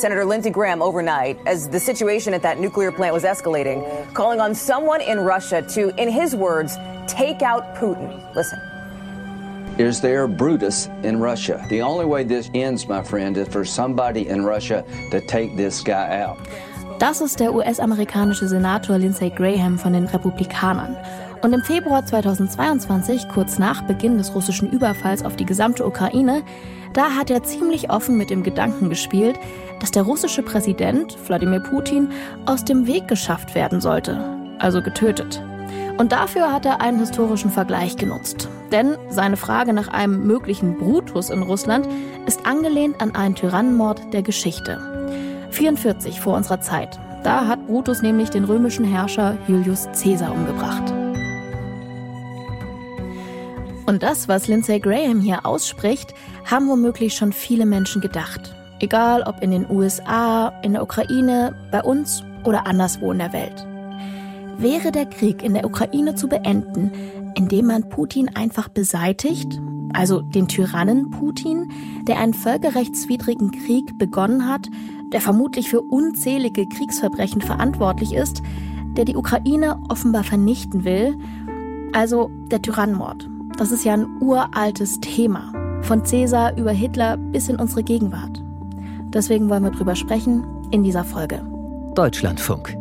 Senator Lindsey Graham overnight as the situation at that nuclear plant was escalating, calling on someone in Russia to, in his words, take out Putin. Listen. Is there Brutus in Russia? The only way this ends, my friend, is for somebody in Russia to take this guy out. Das ist der US-amerikanische Senator Lindsey Graham von den Republikanern. Und im Februar 2022, kurz nach Beginn des russischen Überfalls auf die gesamte Ukraine, da hat er ziemlich offen mit dem Gedanken gespielt, dass der russische Präsident Wladimir Putin aus dem Weg geschafft werden sollte, also getötet. Und dafür hat er einen historischen Vergleich genutzt. Denn seine Frage nach einem möglichen Brutus in Russland ist angelehnt an einen Tyrannenmord der Geschichte. 44 vor unserer Zeit. Da hat Brutus nämlich den römischen Herrscher Julius Caesar umgebracht. Und das, was Lindsay Graham hier ausspricht, haben womöglich schon viele Menschen gedacht. Egal ob in den USA, in der Ukraine, bei uns oder anderswo in der Welt. Wäre der Krieg in der Ukraine zu beenden, indem man Putin einfach beseitigt, also den Tyrannen Putin, der einen völkerrechtswidrigen Krieg begonnen hat, der vermutlich für unzählige Kriegsverbrechen verantwortlich ist, der die Ukraine offenbar vernichten will, also der Tyrannenmord. Das ist ja ein uraltes Thema. Von Cäsar über Hitler bis in unsere Gegenwart. Deswegen wollen wir drüber sprechen in dieser Folge. Deutschlandfunk.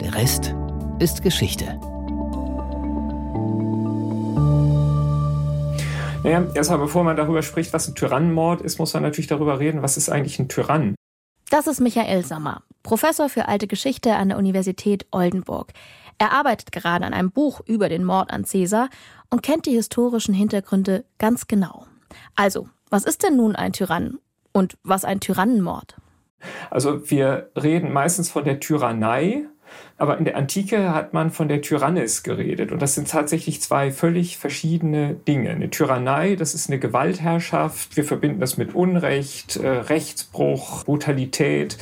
Der Rest ist Geschichte. Naja, erstmal bevor man darüber spricht, was ein Tyrannenmord ist, muss man natürlich darüber reden, was ist eigentlich ein Tyrann. Das ist Michael Sommer, Professor für alte Geschichte an der Universität Oldenburg. Er arbeitet gerade an einem Buch über den Mord an Cäsar und kennt die historischen Hintergründe ganz genau. Also, was ist denn nun ein Tyrann und was ein Tyrannenmord? Also wir reden meistens von der Tyrannei, aber in der Antike hat man von der Tyrannis geredet. Und das sind tatsächlich zwei völlig verschiedene Dinge. Eine Tyrannei, das ist eine Gewaltherrschaft. Wir verbinden das mit Unrecht, äh, Rechtsbruch, Brutalität.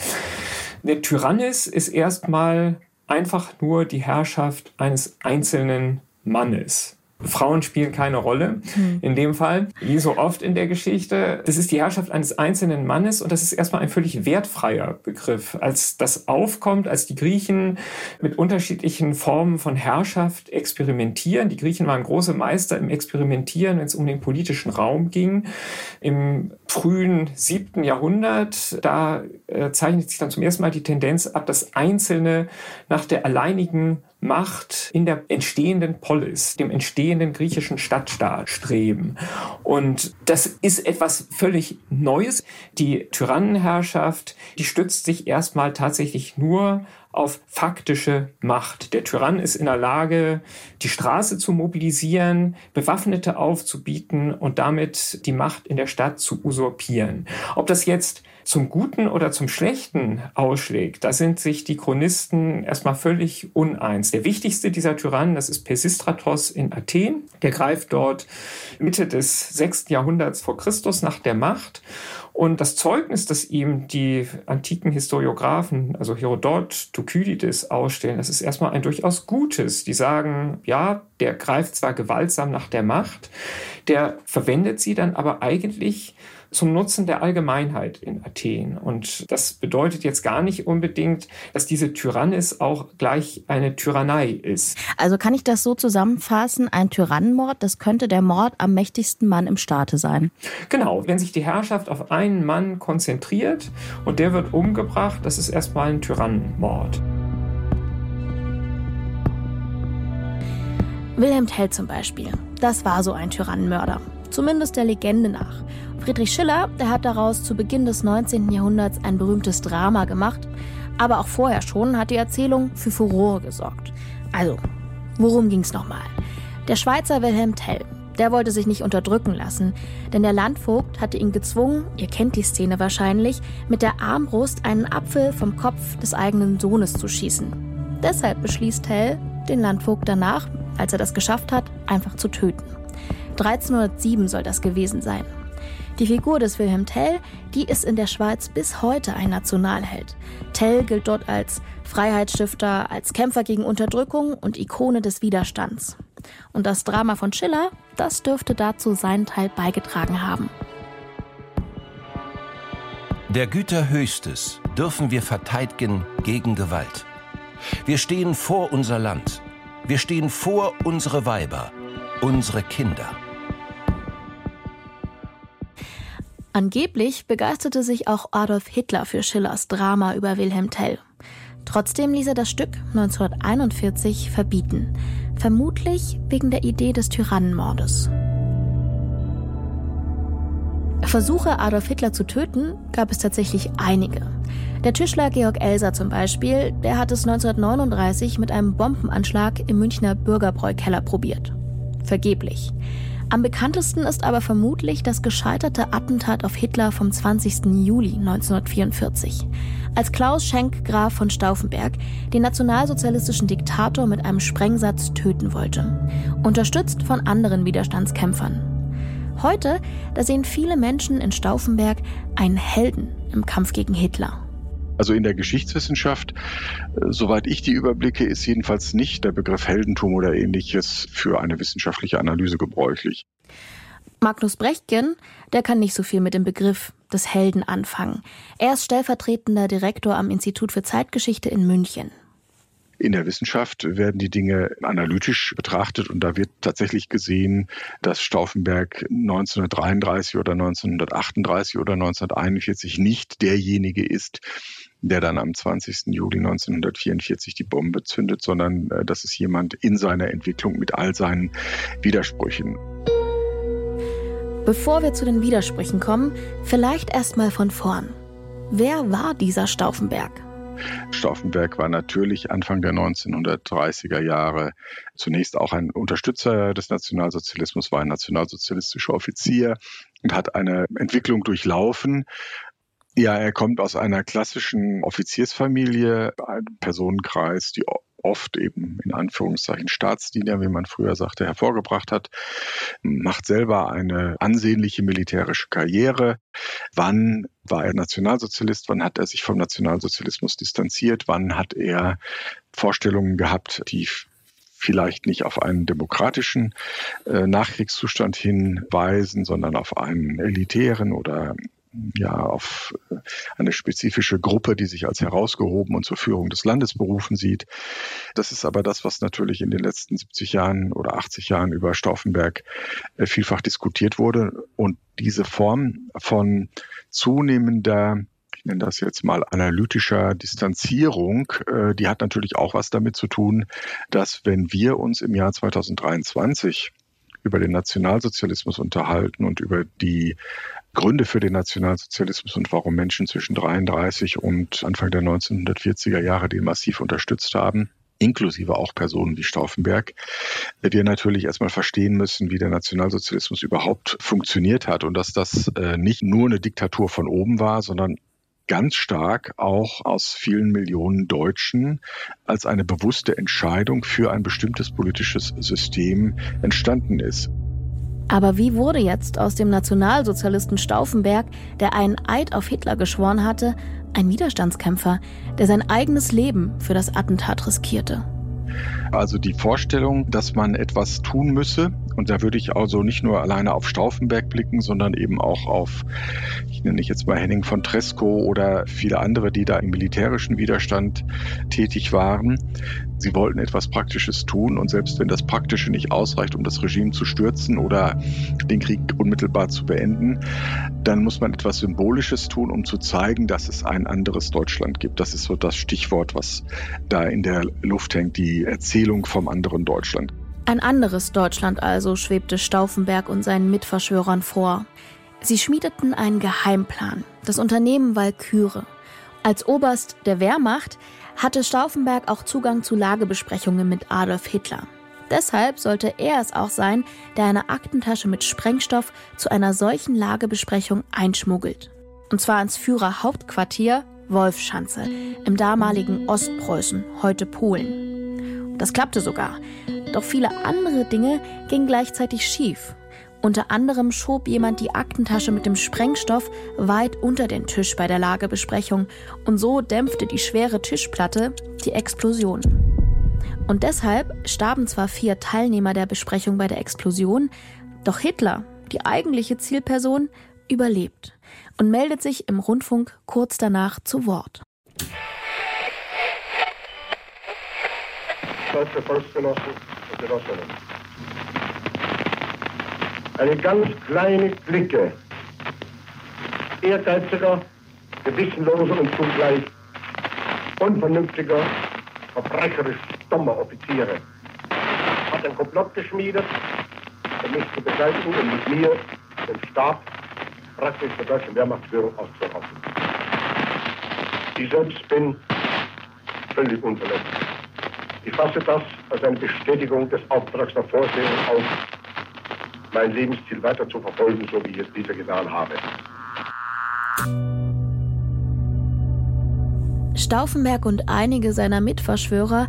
Eine Tyrannis ist erstmal einfach nur die Herrschaft eines einzelnen Mannes. Frauen spielen keine Rolle hm. in dem Fall, wie so oft in der Geschichte. Das ist die Herrschaft eines einzelnen Mannes und das ist erstmal ein völlig wertfreier Begriff. Als das aufkommt, als die Griechen mit unterschiedlichen Formen von Herrschaft experimentieren, die Griechen waren große Meister im Experimentieren, wenn es um den politischen Raum ging. Im frühen siebten Jahrhundert, da äh, zeichnet sich dann zum ersten Mal die Tendenz ab, dass Einzelne nach der alleinigen Macht in der entstehenden Polis, dem entstehenden griechischen Stadtstaat streben. Und das ist etwas völlig Neues. Die Tyrannenherrschaft, die stützt sich erstmal tatsächlich nur auf faktische Macht. Der Tyrann ist in der Lage, die Straße zu mobilisieren, Bewaffnete aufzubieten und damit die Macht in der Stadt zu usurpieren. Ob das jetzt zum Guten oder zum Schlechten ausschlägt, da sind sich die Chronisten erstmal völlig uneins. Der wichtigste dieser Tyrannen, das ist Pisistratos in Athen. Der greift dort Mitte des sechsten Jahrhunderts vor Christus nach der Macht. Und das Zeugnis, das ihm die antiken Historiographen, also Herodot, Thukydides ausstellen, das ist erstmal ein durchaus gutes. Die sagen, ja, der greift zwar gewaltsam nach der Macht, der verwendet sie dann aber eigentlich zum Nutzen der Allgemeinheit in Athen. Und das bedeutet jetzt gar nicht unbedingt, dass diese Tyrannis auch gleich eine Tyrannei ist. Also kann ich das so zusammenfassen, ein Tyrannenmord, das könnte der Mord am mächtigsten Mann im Staate sein. Genau, wenn sich die Herrschaft auf einen Mann konzentriert und der wird umgebracht, das ist erstmal ein Tyrannenmord. Wilhelm Tell zum Beispiel, das war so ein Tyrannenmörder, zumindest der Legende nach. Friedrich Schiller, der hat daraus zu Beginn des 19. Jahrhunderts ein berühmtes Drama gemacht, aber auch vorher schon hat die Erzählung für Furore gesorgt. Also, worum ging's nochmal? Der Schweizer Wilhelm Tell, der wollte sich nicht unterdrücken lassen, denn der Landvogt hatte ihn gezwungen, ihr kennt die Szene wahrscheinlich, mit der Armbrust einen Apfel vom Kopf des eigenen Sohnes zu schießen. Deshalb beschließt Tell, den Landvogt danach, als er das geschafft hat, einfach zu töten. 1307 soll das gewesen sein. Die Figur des Wilhelm Tell, die ist in der Schweiz bis heute ein Nationalheld. Tell gilt dort als Freiheitsstifter, als Kämpfer gegen Unterdrückung und Ikone des Widerstands. Und das Drama von Schiller, das dürfte dazu seinen Teil beigetragen haben. Der Güter höchstes, dürfen wir verteidigen gegen Gewalt. Wir stehen vor unser Land. Wir stehen vor unsere Weiber, unsere Kinder. Angeblich begeisterte sich auch Adolf Hitler für Schillers Drama über Wilhelm Tell. Trotzdem ließ er das Stück 1941 verbieten, vermutlich wegen der Idee des Tyrannenmordes. Versuche, Adolf Hitler zu töten, gab es tatsächlich einige. Der Tischler Georg Elser zum Beispiel, der hat es 1939 mit einem Bombenanschlag im Münchner Bürgerbräukeller probiert. Vergeblich. Am bekanntesten ist aber vermutlich das gescheiterte Attentat auf Hitler vom 20. Juli 1944, als Klaus Schenk Graf von Stauffenberg den nationalsozialistischen Diktator mit einem Sprengsatz töten wollte, unterstützt von anderen Widerstandskämpfern. Heute, da sehen viele Menschen in Stauffenberg einen Helden im Kampf gegen Hitler. Also in der Geschichtswissenschaft, äh, soweit ich die überblicke, ist jedenfalls nicht der Begriff Heldentum oder ähnliches für eine wissenschaftliche Analyse gebräuchlich. Magnus Brechtgen, der kann nicht so viel mit dem Begriff des Helden anfangen. Er ist stellvertretender Direktor am Institut für Zeitgeschichte in München. In der Wissenschaft werden die Dinge analytisch betrachtet und da wird tatsächlich gesehen, dass Stauffenberg 1933 oder 1938 oder 1941 nicht derjenige ist, der dann am 20. Juli 1944 die Bombe zündet, sondern äh, das ist jemand in seiner Entwicklung mit all seinen Widersprüchen. Bevor wir zu den Widersprüchen kommen, vielleicht erstmal von vorn. Wer war dieser Stauffenberg? Stauffenberg war natürlich Anfang der 1930er Jahre zunächst auch ein Unterstützer des Nationalsozialismus, war ein nationalsozialistischer Offizier und hat eine Entwicklung durchlaufen, ja, er kommt aus einer klassischen Offiziersfamilie, einem Personenkreis, die oft eben in Anführungszeichen Staatsdiener, wie man früher sagte, hervorgebracht hat, macht selber eine ansehnliche militärische Karriere. Wann war er Nationalsozialist? Wann hat er sich vom Nationalsozialismus distanziert? Wann hat er Vorstellungen gehabt, die vielleicht nicht auf einen demokratischen äh, Nachkriegszustand hinweisen, sondern auf einen elitären oder ja auf äh, eine spezifische Gruppe, die sich als herausgehoben und zur Führung des Landes berufen sieht. Das ist aber das, was natürlich in den letzten 70 Jahren oder 80 Jahren über Stauffenberg äh, vielfach diskutiert wurde. Und diese Form von zunehmender ich nenne das jetzt mal analytischer Distanzierung, äh, die hat natürlich auch was damit zu tun, dass wenn wir uns im Jahr 2023 über den Nationalsozialismus unterhalten und über die Gründe für den Nationalsozialismus und warum Menschen zwischen 33 und Anfang der 1940er Jahre den massiv unterstützt haben inklusive auch Personen wie Stauffenberg, wir natürlich erstmal verstehen müssen, wie der Nationalsozialismus überhaupt funktioniert hat und dass das äh, nicht nur eine Diktatur von oben war, sondern ganz stark auch aus vielen Millionen Deutschen als eine bewusste Entscheidung für ein bestimmtes politisches System entstanden ist. Aber wie wurde jetzt aus dem Nationalsozialisten Stauffenberg, der einen Eid auf Hitler geschworen hatte, ein Widerstandskämpfer, der sein eigenes Leben für das Attentat riskierte? Also die Vorstellung, dass man etwas tun müsse, und da würde ich also nicht nur alleine auf Stauffenberg blicken, sondern eben auch auf, ich nenne ich jetzt mal Henning von Tresco oder viele andere, die da im militärischen Widerstand tätig waren. Sie wollten etwas Praktisches tun und selbst wenn das Praktische nicht ausreicht, um das Regime zu stürzen oder den Krieg unmittelbar zu beenden, dann muss man etwas Symbolisches tun, um zu zeigen, dass es ein anderes Deutschland gibt. Das ist so das Stichwort, was da in der Luft hängt, die Erzählung vom anderen Deutschland. Ein anderes Deutschland also schwebte Stauffenberg und seinen Mitverschwörern vor. Sie schmiedeten einen Geheimplan, das Unternehmen Walküre. Als Oberst der Wehrmacht hatte Stauffenberg auch Zugang zu Lagebesprechungen mit Adolf Hitler. Deshalb sollte er es auch sein, der eine Aktentasche mit Sprengstoff zu einer solchen Lagebesprechung einschmuggelt. Und zwar ins Führerhauptquartier Wolfschanze im damaligen Ostpreußen, heute Polen. Das klappte sogar. Doch viele andere Dinge gingen gleichzeitig schief. Unter anderem schob jemand die Aktentasche mit dem Sprengstoff weit unter den Tisch bei der Lagebesprechung und so dämpfte die schwere Tischplatte die Explosion. Und deshalb starben zwar vier Teilnehmer der Besprechung bei der Explosion, doch Hitler, die eigentliche Zielperson, überlebt und meldet sich im Rundfunk kurz danach zu Wort. Deutsche Volksgenossen und Genossinnen. Eine ganz kleine Clique ehrgeiziger, gewissenloser und zugleich unvernünftiger, verbrecherisch dummer Offiziere hat ein Komplott geschmiedet, um mich zu beseitigen und mit mir den Stab praktisch der deutschen Wehrmachtsführung auszurotten. Ich selbst bin völlig unverletzt. Ich fasse das als eine Bestätigung des Auftrags der Vorsehung auf, mein Lebensziel weiter zu verfolgen, so wie ich es bisher getan habe. Stauffenberg und einige seiner Mitverschwörer,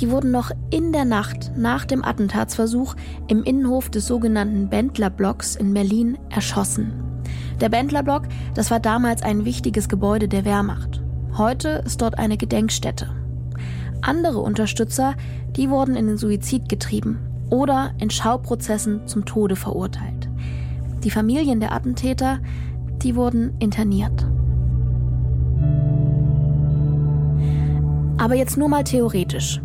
die wurden noch in der Nacht nach dem Attentatsversuch im Innenhof des sogenannten Bendlerblocks in Berlin erschossen. Der Bendlerblock, das war damals ein wichtiges Gebäude der Wehrmacht. Heute ist dort eine Gedenkstätte. Andere Unterstützer, die wurden in den Suizid getrieben oder in Schauprozessen zum Tode verurteilt. Die Familien der Attentäter, die wurden interniert. Aber jetzt nur mal theoretisch.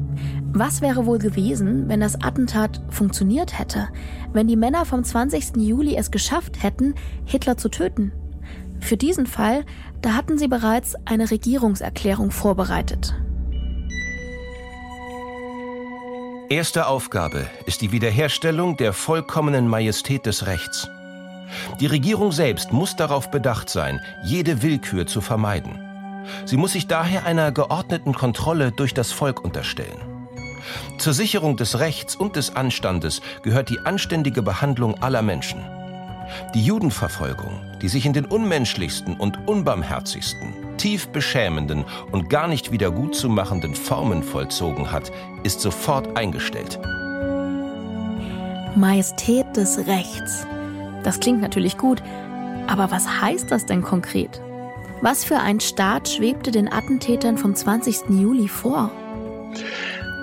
Was wäre wohl gewesen, wenn das Attentat funktioniert hätte? Wenn die Männer vom 20. Juli es geschafft hätten, Hitler zu töten? Für diesen Fall, da hatten sie bereits eine Regierungserklärung vorbereitet. Erste Aufgabe ist die Wiederherstellung der vollkommenen Majestät des Rechts. Die Regierung selbst muss darauf bedacht sein, jede Willkür zu vermeiden. Sie muss sich daher einer geordneten Kontrolle durch das Volk unterstellen. Zur Sicherung des Rechts und des Anstandes gehört die anständige Behandlung aller Menschen. Die Judenverfolgung, die sich in den unmenschlichsten und unbarmherzigsten, tief beschämenden und gar nicht wieder gutzumachenden Formen vollzogen hat, ist sofort eingestellt. Majestät des Rechts. Das klingt natürlich gut, aber was heißt das denn konkret? Was für ein Staat schwebte den Attentätern vom 20. Juli vor?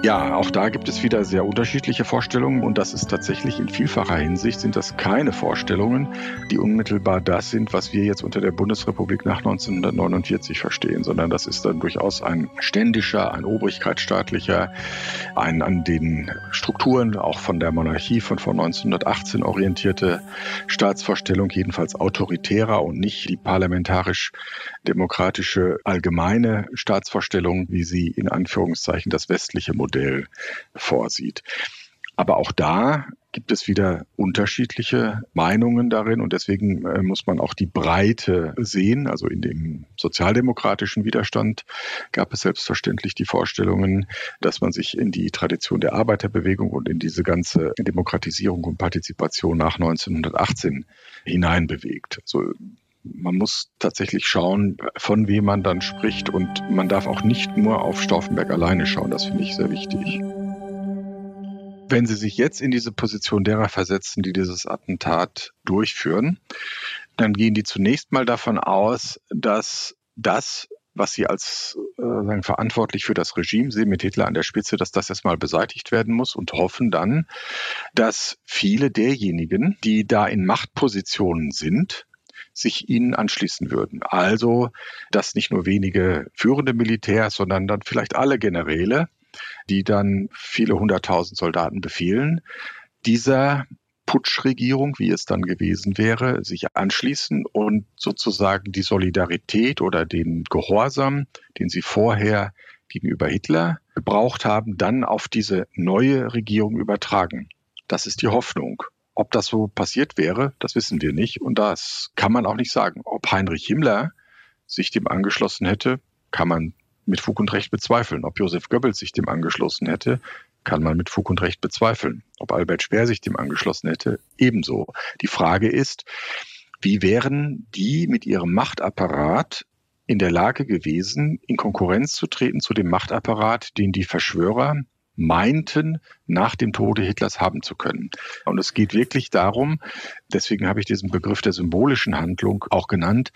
Ja, auch da gibt es wieder sehr unterschiedliche Vorstellungen und das ist tatsächlich in vielfacher Hinsicht sind das keine Vorstellungen, die unmittelbar das sind, was wir jetzt unter der Bundesrepublik nach 1949 verstehen, sondern das ist dann durchaus ein ständischer, ein obrigkeitsstaatlicher, ein an den Strukturen auch von der Monarchie von vor 1918 orientierte Staatsvorstellung, jedenfalls autoritärer und nicht die parlamentarisch demokratische allgemeine Staatsvorstellung, wie sie in Anführungszeichen das westliche Modell vorsieht. Aber auch da gibt es wieder unterschiedliche Meinungen darin und deswegen äh, muss man auch die Breite sehen. Also in dem sozialdemokratischen Widerstand gab es selbstverständlich die Vorstellungen, dass man sich in die Tradition der Arbeiterbewegung und in diese ganze Demokratisierung und Partizipation nach 1918 hineinbewegt. Also man muss tatsächlich schauen, von wem man dann spricht und man darf auch nicht nur auf Stauffenberg alleine schauen. Das finde ich sehr wichtig. Wenn Sie sich jetzt in diese Position derer versetzen, die dieses Attentat durchführen, dann gehen die zunächst mal davon aus, dass das, was sie als äh, sagen, verantwortlich für das Regime sehen, mit Hitler an der Spitze, dass das erstmal beseitigt werden muss und hoffen dann, dass viele derjenigen, die da in Machtpositionen sind, sich ihnen anschließen würden. Also, dass nicht nur wenige führende Militärs, sondern dann vielleicht alle Generäle, die dann viele hunderttausend Soldaten befehlen, dieser Putschregierung, wie es dann gewesen wäre, sich anschließen und sozusagen die Solidarität oder den Gehorsam, den sie vorher gegenüber Hitler gebraucht haben, dann auf diese neue Regierung übertragen. Das ist die Hoffnung. Ob das so passiert wäre, das wissen wir nicht. Und das kann man auch nicht sagen. Ob Heinrich Himmler sich dem angeschlossen hätte, kann man mit Fug und Recht bezweifeln. Ob Josef Goebbels sich dem angeschlossen hätte, kann man mit Fug und Recht bezweifeln. Ob Albert Speer sich dem angeschlossen hätte, ebenso. Die Frage ist, wie wären die mit ihrem Machtapparat in der Lage gewesen, in Konkurrenz zu treten zu dem Machtapparat, den die Verschwörer meinten, nach dem Tode Hitlers haben zu können. Und es geht wirklich darum, deswegen habe ich diesen Begriff der symbolischen Handlung auch genannt,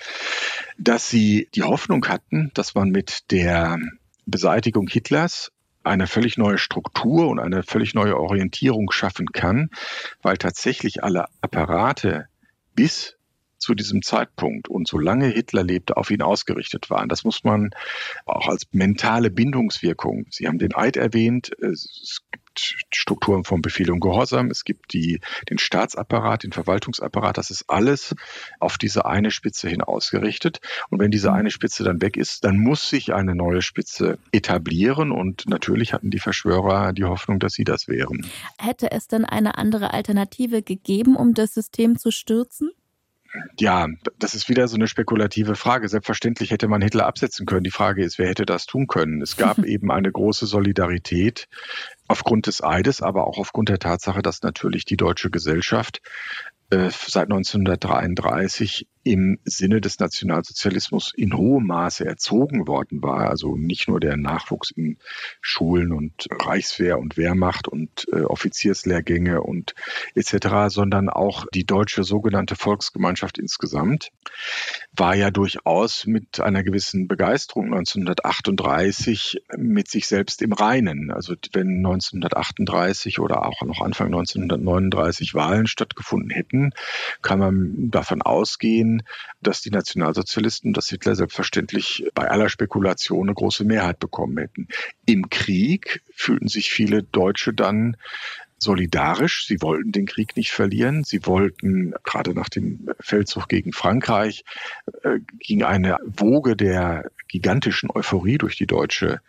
dass sie die Hoffnung hatten, dass man mit der Beseitigung Hitlers eine völlig neue Struktur und eine völlig neue Orientierung schaffen kann, weil tatsächlich alle Apparate bis zu diesem Zeitpunkt und solange Hitler lebte, auf ihn ausgerichtet waren. Das muss man auch als mentale Bindungswirkung. Sie haben den Eid erwähnt. Es gibt Strukturen von Befehl und Gehorsam. Es gibt die, den Staatsapparat, den Verwaltungsapparat. Das ist alles auf diese eine Spitze hin ausgerichtet. Und wenn diese eine Spitze dann weg ist, dann muss sich eine neue Spitze etablieren. Und natürlich hatten die Verschwörer die Hoffnung, dass sie das wären. Hätte es denn eine andere Alternative gegeben, um das System zu stürzen? Ja, das ist wieder so eine spekulative Frage. Selbstverständlich hätte man Hitler absetzen können. Die Frage ist, wer hätte das tun können? Es gab eben eine große Solidarität aufgrund des Eides, aber auch aufgrund der Tatsache, dass natürlich die deutsche Gesellschaft äh, seit 1933 im Sinne des Nationalsozialismus in hohem Maße erzogen worden war. Also nicht nur der Nachwuchs in Schulen und Reichswehr und Wehrmacht und äh, Offizierslehrgänge und etc., sondern auch die deutsche sogenannte Volksgemeinschaft insgesamt war ja durchaus mit einer gewissen Begeisterung 1938 mit sich selbst im Reinen. Also wenn 1938 oder auch noch Anfang 1939 Wahlen stattgefunden hätten, kann man davon ausgehen, sehen, dass die Nationalsozialisten, dass Hitler selbstverständlich bei aller Spekulation eine große Mehrheit bekommen hätten. Im Krieg fühlten sich viele Deutsche dann solidarisch. Sie wollten den Krieg nicht verlieren. Sie wollten, gerade nach dem Feldzug gegen Frankreich, äh, ging eine Woge der gigantischen Euphorie durch die deutsche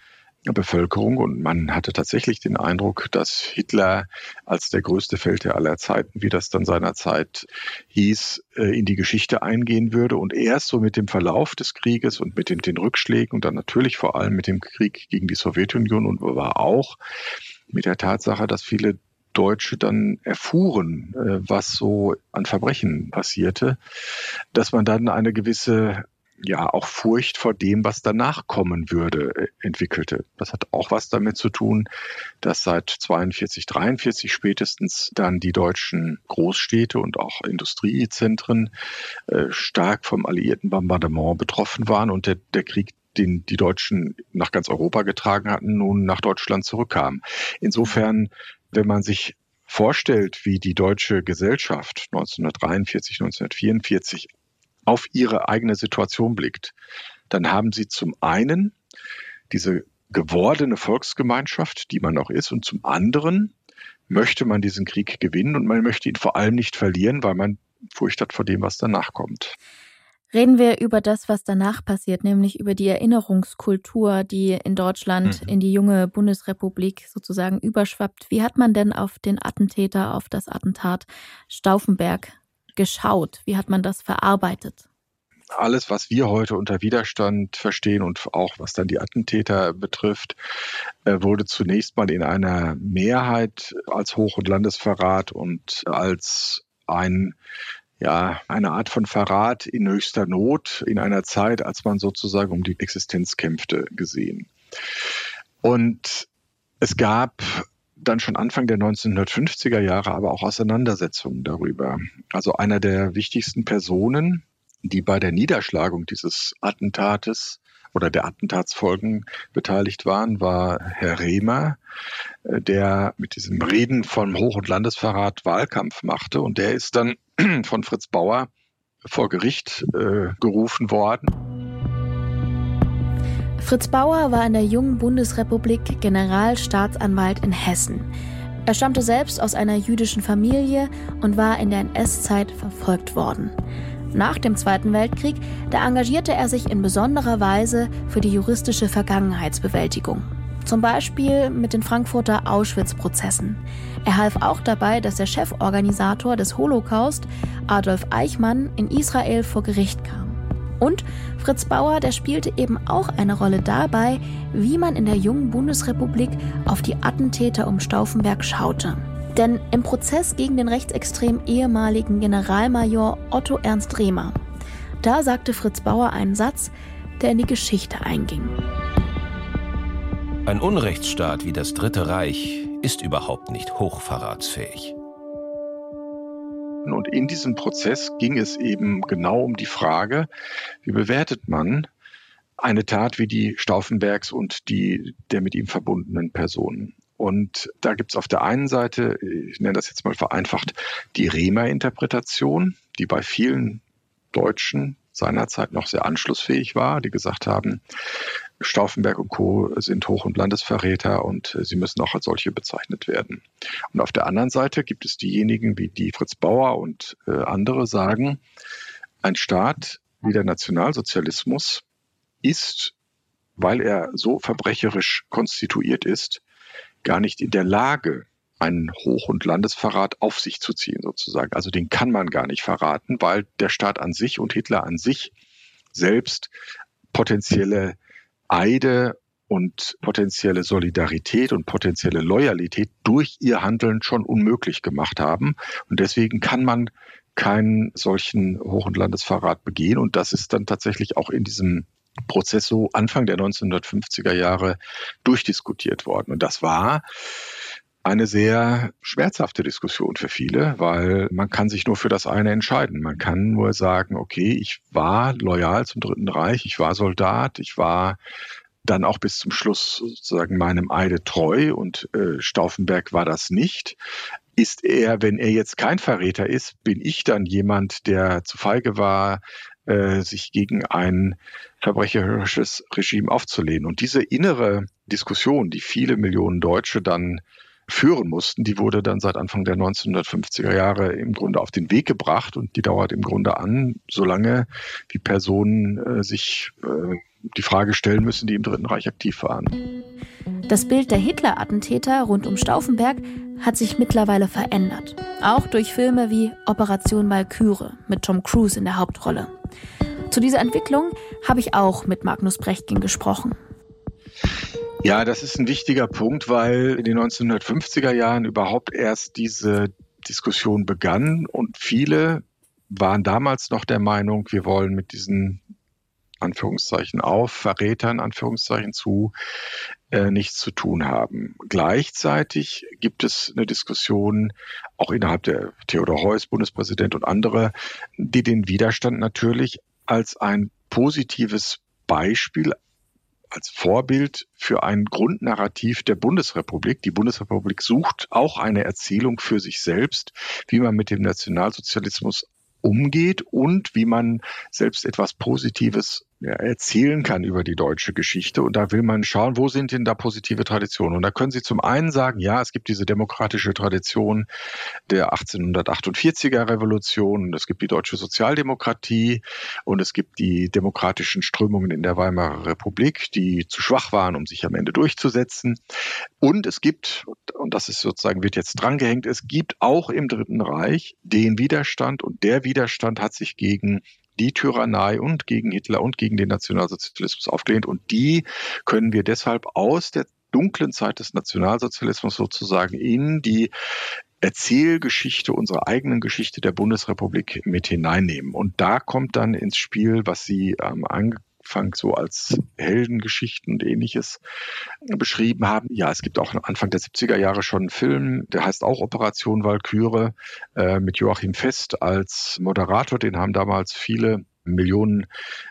Bevölkerung und man hatte tatsächlich den Eindruck, dass Hitler als der größte Feldherr aller Zeiten, wie das dann seinerzeit hieß, äh, in die Geschichte eingehen würde und erst so mit dem Verlauf des Krieges und mit den, Rückschlägen und dann natürlich vor allem mit dem Krieg gegen die Sowjetunion und war auch mit der Tatsache, dass viele Deutsche dann erfuhren, äh, was so an Verbrechen passierte, dass man dann eine gewisse ja auch Furcht vor dem, was danach kommen würde, äh, entwickelte. Das hat auch was damit zu tun, dass seit 42, 43 spätestens dann die deutschen Großstädte und auch Industriezentren äh, stark vom alliierten Bombardement betroffen waren und der, der Krieg den die Deutschen nach ganz Europa getragen hatten, nun nach Deutschland zurückkam. Insofern, wenn man sich vorstellt, wie die deutsche Gesellschaft 1943, 1944 auf ihre eigene Situation blickt, dann haben sie zum einen diese gewordene Volksgemeinschaft, die man auch ist, und zum anderen möchte man diesen Krieg gewinnen und man möchte ihn vor allem nicht verlieren, weil man Furcht hat vor dem, was danach kommt. Reden wir über das, was danach passiert, nämlich über die Erinnerungskultur, die in Deutschland mhm. in die junge Bundesrepublik sozusagen überschwappt. Wie hat man denn auf den Attentäter, auf das Attentat Stauffenberg geschaut? Wie hat man das verarbeitet? alles, was wir heute unter Widerstand verstehen und auch was dann die Attentäter betrifft, äh, wurde zunächst mal in einer Mehrheit als Hoch- und Landesverrat und als ein ja, eine Art von Verrat in höchster Not in einer Zeit, als man sozusagen um die Existenz kämpfte, gesehen. Und es gab dann schon Anfang der 1950er Jahre aber auch Auseinandersetzungen darüber. Also einer der wichtigsten Personen, die bei der Niederschlagung dieses Attentates oder der Attentatsfolgen beteiligt waren, war Herr Rehmer, äh, der mit diesem Reden vom Hoch- und Landesverrat Wahlkampf machte. Und der ist dann von Fritz Bauer vor Gericht äh, gerufen worden. Fritz Bauer war in der jungen Bundesrepublik Generalstaatsanwalt in Hessen. Er stammte selbst aus einer jüdischen Familie und war in der NS-Zeit verfolgt worden. Nach dem Zweiten Weltkrieg, da engagierte er sich in besonderer Weise für die juristische Vergangenheitsbewältigung. Zum Beispiel mit den Frankfurter Auschwitz-Prozessen. Er half auch dabei, dass der Cheforganisator des Holocaust, Adolf Eichmann, in Israel vor Gericht kam. Und Fritz Bauer, der spielte eben auch eine Rolle dabei, wie man in der jungen Bundesrepublik auf die Attentäter um Stauffenberg schaute. Denn im Prozess gegen den rechtsextrem ehemaligen Generalmajor Otto Ernst Rehmer, da sagte Fritz Bauer einen Satz, der in die Geschichte einging. Ein Unrechtsstaat wie das Dritte Reich ist überhaupt nicht hochverratsfähig. Und in diesem Prozess ging es eben genau um die Frage, wie bewertet man eine Tat wie die Stauffenbergs und die der mit ihm verbundenen Personen. Und da gibt es auf der einen Seite, ich nenne das jetzt mal vereinfacht, die Rema-Interpretation, die bei vielen Deutschen seinerzeit noch sehr anschlussfähig war, die gesagt haben, Stauffenberg und Co. sind Hoch- und Landesverräter und sie müssen auch als solche bezeichnet werden. Und auf der anderen Seite gibt es diejenigen, wie die Fritz Bauer und äh, andere sagen, ein Staat wie der Nationalsozialismus ist, weil er so verbrecherisch konstituiert ist, gar nicht in der Lage, einen Hoch- und Landesverrat auf sich zu ziehen, sozusagen. Also den kann man gar nicht verraten, weil der Staat an sich und Hitler an sich selbst potenzielle Eide und potenzielle Solidarität und potenzielle Loyalität durch ihr Handeln schon unmöglich gemacht haben. Und deswegen kann man keinen solchen Hoch- und Landesverrat begehen. Und das ist dann tatsächlich auch in diesem Prozess so Anfang der 1950er Jahre durchdiskutiert worden. Und das war eine sehr schmerzhafte Diskussion für viele, weil man kann sich nur für das eine entscheiden. Man kann nur sagen, okay, ich war loyal zum Dritten Reich, ich war Soldat, ich war dann auch bis zum Schluss sozusagen meinem Eide treu und äh, Stauffenberg war das nicht. Ist er, wenn er jetzt kein Verräter ist, bin ich dann jemand, der zu feige war, äh, sich gegen ein verbrecherisches Regime aufzulehnen. Und diese innere Diskussion, die viele Millionen Deutsche dann führen mussten, die wurde dann seit Anfang der 1950er Jahre im Grunde auf den Weg gebracht und die dauert im Grunde an, solange wie Personen äh, sich äh, die Frage stellen müssen, die im Dritten Reich aktiv waren. Das Bild der Hitler-Attentäter rund um Stauffenberg hat sich mittlerweile verändert. Auch durch Filme wie Operation Malküre mit Tom Cruise in der Hauptrolle. Zu dieser Entwicklung habe ich auch mit Magnus Brechtgen gesprochen. Ja, das ist ein wichtiger Punkt, weil in den 1950er Jahren überhaupt erst diese Diskussion begann und viele waren damals noch der Meinung, wir wollen mit diesen Anführungszeichen auf Verrätern Anführungszeichen zu äh, nichts zu tun haben. Gleichzeitig gibt es eine Diskussion auch innerhalb der Theodor Heuss, Bundespräsident und andere, die den Widerstand natürlich als ein positives Beispiel als Vorbild für ein Grundnarrativ der Bundesrepublik. Die Bundesrepublik sucht auch eine Erzählung für sich selbst, wie man mit dem Nationalsozialismus umgeht und wie man selbst etwas Positives erzählen kann über die deutsche Geschichte. Und da will man schauen, wo sind denn da positive Traditionen? Und da können Sie zum einen sagen, ja, es gibt diese demokratische Tradition der 1848er Revolution es gibt die deutsche Sozialdemokratie und es gibt die demokratischen Strömungen in der Weimarer Republik, die zu schwach waren, um sich am Ende durchzusetzen. Und es gibt, und das ist sozusagen, wird jetzt drangehängt, es gibt auch im Dritten Reich den Widerstand und der Widerstand hat sich gegen die Tyrannei und gegen Hitler und gegen den Nationalsozialismus aufgelehnt. Und die können wir deshalb aus der dunklen Zeit des Nationalsozialismus sozusagen in die Erzählgeschichte unserer eigenen Geschichte der Bundesrepublik mit hineinnehmen. Und da kommt dann ins Spiel, was Sie ähm, Anfang so als Heldengeschichten und ähnliches beschrieben haben. Ja, es gibt auch Anfang der 70er Jahre schon einen Film, der heißt auch Operation Walküre äh, mit Joachim Fest als Moderator. Den haben damals viele Millionen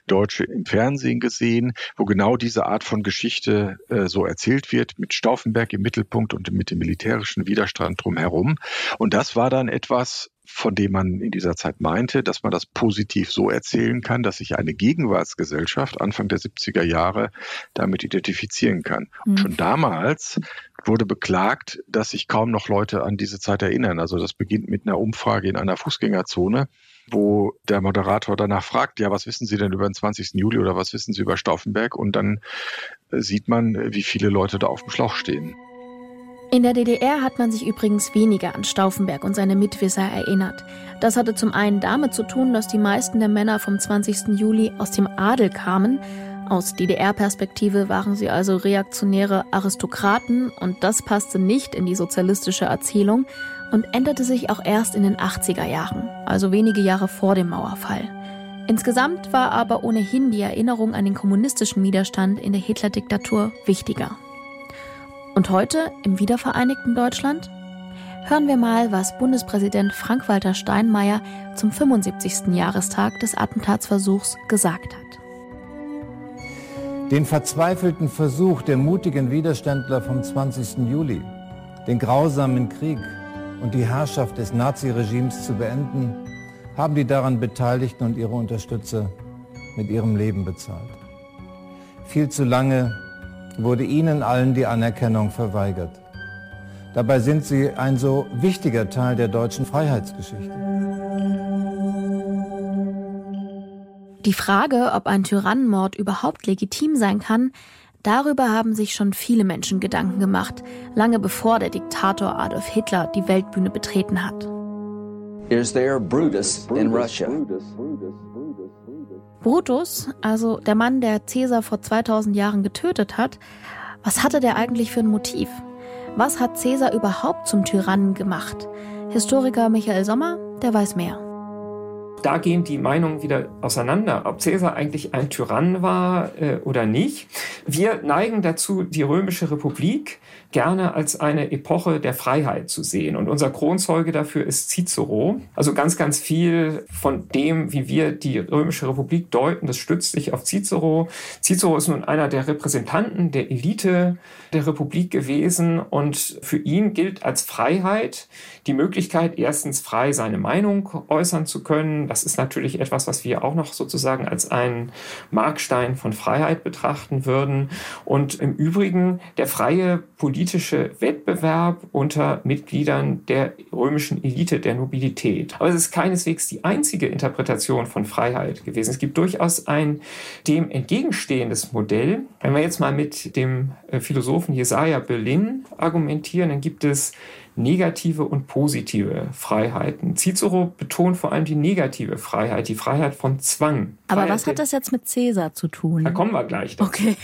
Deutsche im Fernsehen gesehen, wo genau diese Art von Geschichte äh, so erzählt wird, mit Stauffenberg im Mittelpunkt und mit dem militärischen Widerstand drumherum. Und das war dann etwas, von dem man in dieser Zeit meinte, dass man das positiv so erzählen kann, dass sich eine Gegenwartsgesellschaft Anfang der 70er Jahre damit identifizieren kann. Mhm. Schon damals wurde beklagt, dass sich kaum noch Leute an diese Zeit erinnern. Also das beginnt mit einer Umfrage in einer Fußgängerzone wo der Moderator danach fragt, ja, was wissen Sie denn über den 20. Juli oder was wissen Sie über Stauffenberg? Und dann äh, sieht man, äh, wie viele Leute da auf dem Schlauch stehen. In der DDR hat man sich übrigens weniger an Stauffenberg und seine Mitwisser erinnert. Das hatte zum einen damit zu tun, dass die meisten der Männer vom 20. Juli aus dem Adel kamen. Aus DDR-Perspektive waren sie also reaktionäre Aristokraten und das passte nicht in die sozialistische Erzählung und änderte sich auch erst in den 80er Jahren, also wenige Jahre vor dem Mauerfall. Insgesamt war aber ohnehin die Erinnerung an den kommunistischen Widerstand in der Hitler-Diktatur wichtiger. Und heute im wiedervereinigten Deutschland? Hören wir mal, was Bundespräsident Frank-Walter Steinmeier zum 75. Jahrestag des Attentatsversuchs gesagt hat. Den verzweifelten Versuch der mutigen Widerständler vom 20. Juli, den grausamen Krieg und die Herrschaft des Naziregimes zu beenden, haben die daran Beteiligten und ihre Unterstützer mit ihrem Leben bezahlt. Viel zu lange wurde ihnen allen die Anerkennung verweigert. Dabei sind sie ein so wichtiger Teil der deutschen Freiheitsgeschichte. Die Frage, ob ein Tyrannenmord überhaupt legitim sein kann, darüber haben sich schon viele Menschen Gedanken gemacht, lange bevor der Diktator Adolf Hitler die Weltbühne betreten hat. Is there Brutus in Russia? Brutus, also der Mann, der Caesar vor 2000 Jahren getötet hat, was hatte der eigentlich für ein Motiv? Was hat Caesar überhaupt zum Tyrannen gemacht? Historiker Michael Sommer, der weiß mehr. Da gehen die Meinungen wieder auseinander, ob Caesar eigentlich ein Tyrann war äh, oder nicht. Wir neigen dazu, die römische Republik gerne als eine Epoche der Freiheit zu sehen. Und unser Kronzeuge dafür ist Cicero. Also ganz, ganz viel von dem, wie wir die römische Republik deuten, das stützt sich auf Cicero. Cicero ist nun einer der Repräsentanten der Elite der Republik gewesen und für ihn gilt als Freiheit die Möglichkeit, erstens frei seine Meinung äußern zu können. Das ist natürlich etwas, was wir auch noch sozusagen als einen Markstein von Freiheit betrachten würden. Und im Übrigen der freie politische Wettbewerb unter Mitgliedern der römischen Elite, der Nobilität. Aber es ist keineswegs die einzige Interpretation von Freiheit gewesen. Es gibt durchaus ein dem entgegenstehendes Modell. Wenn wir jetzt mal mit dem äh, Philosophen Jesaja Berlin argumentieren, dann gibt es negative und positive Freiheiten. Cicero betont vor allem die negative Freiheit, die Freiheit von Zwang. Aber Freiheit was hat das jetzt mit Cäsar zu tun? Da kommen wir gleich dazu. Okay.